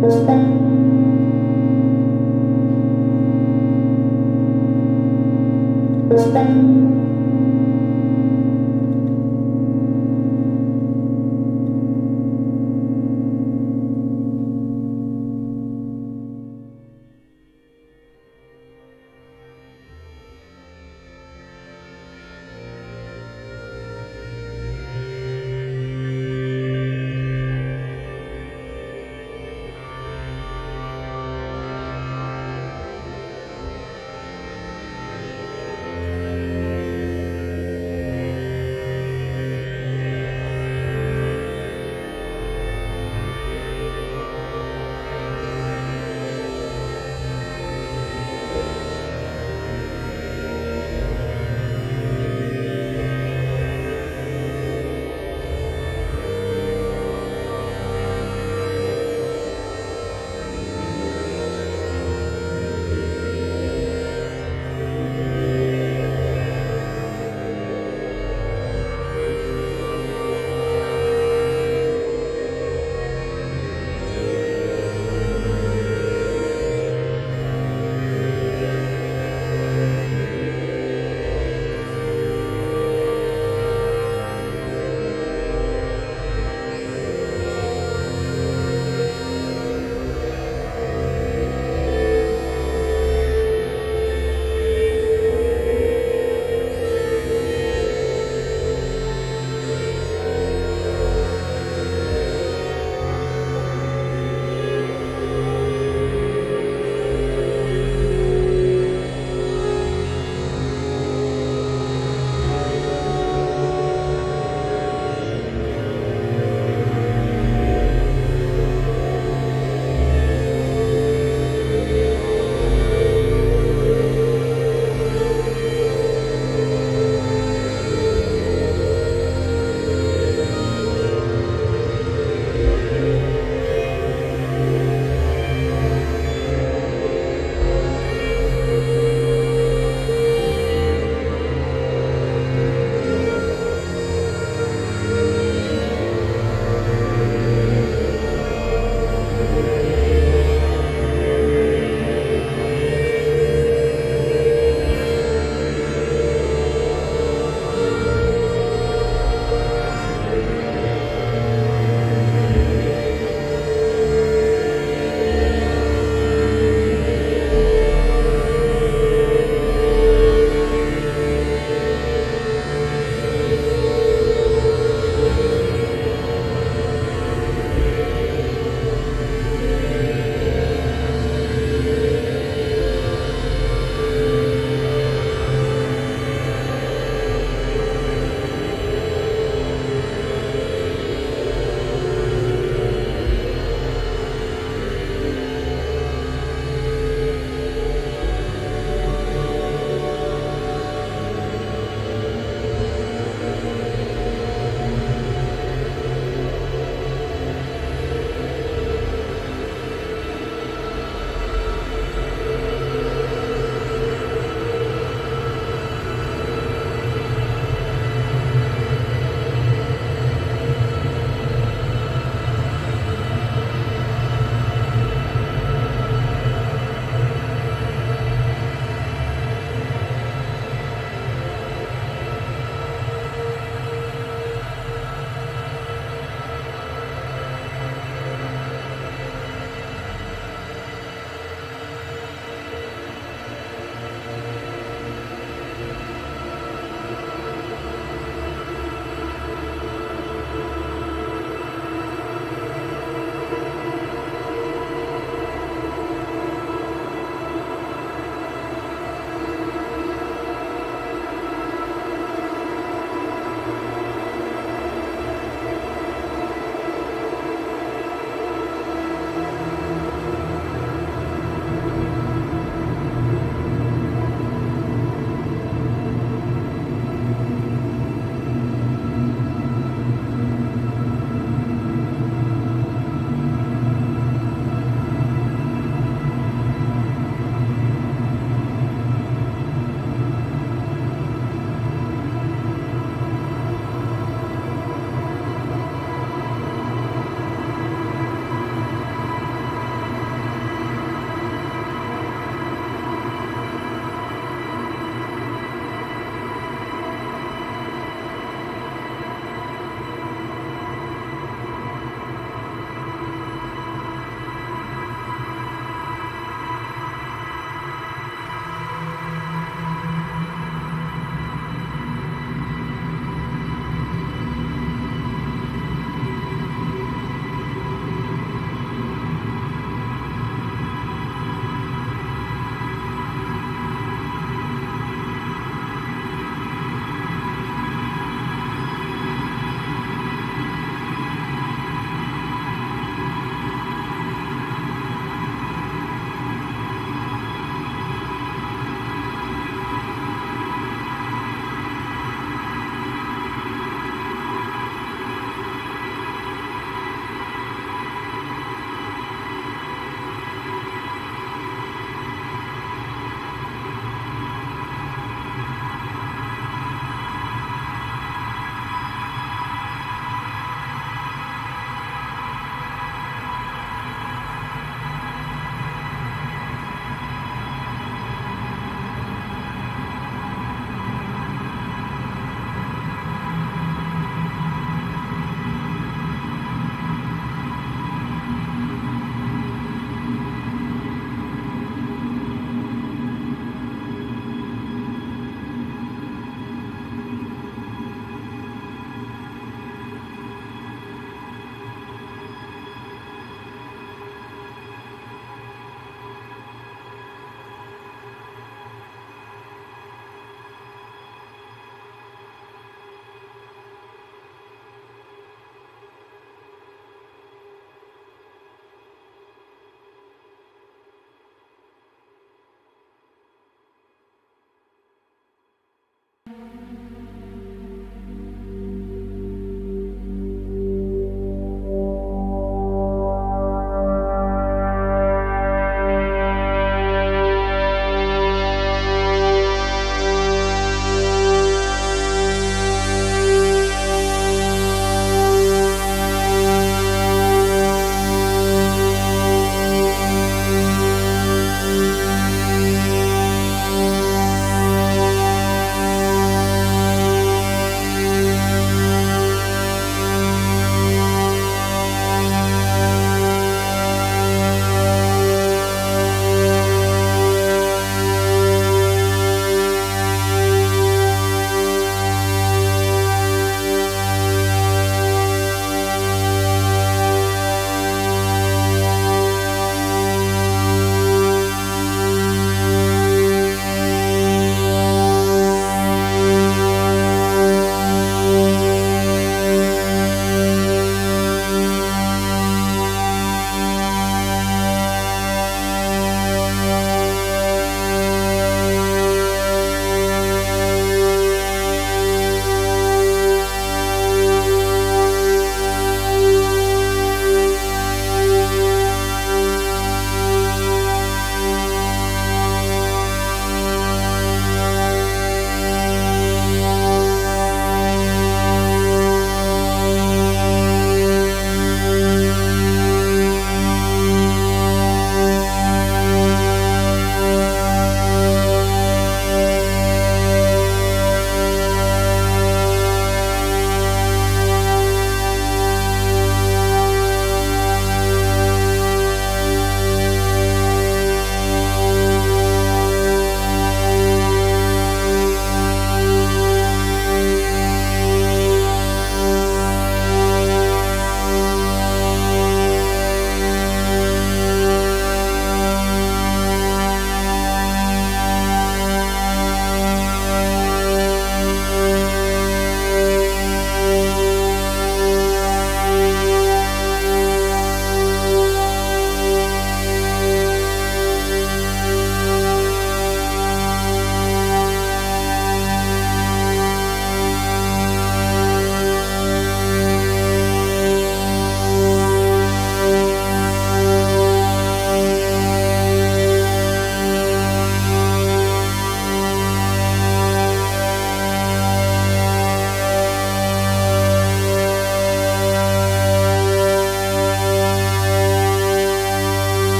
Thank you.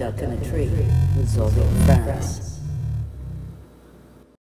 duck in a tree Sylvia France.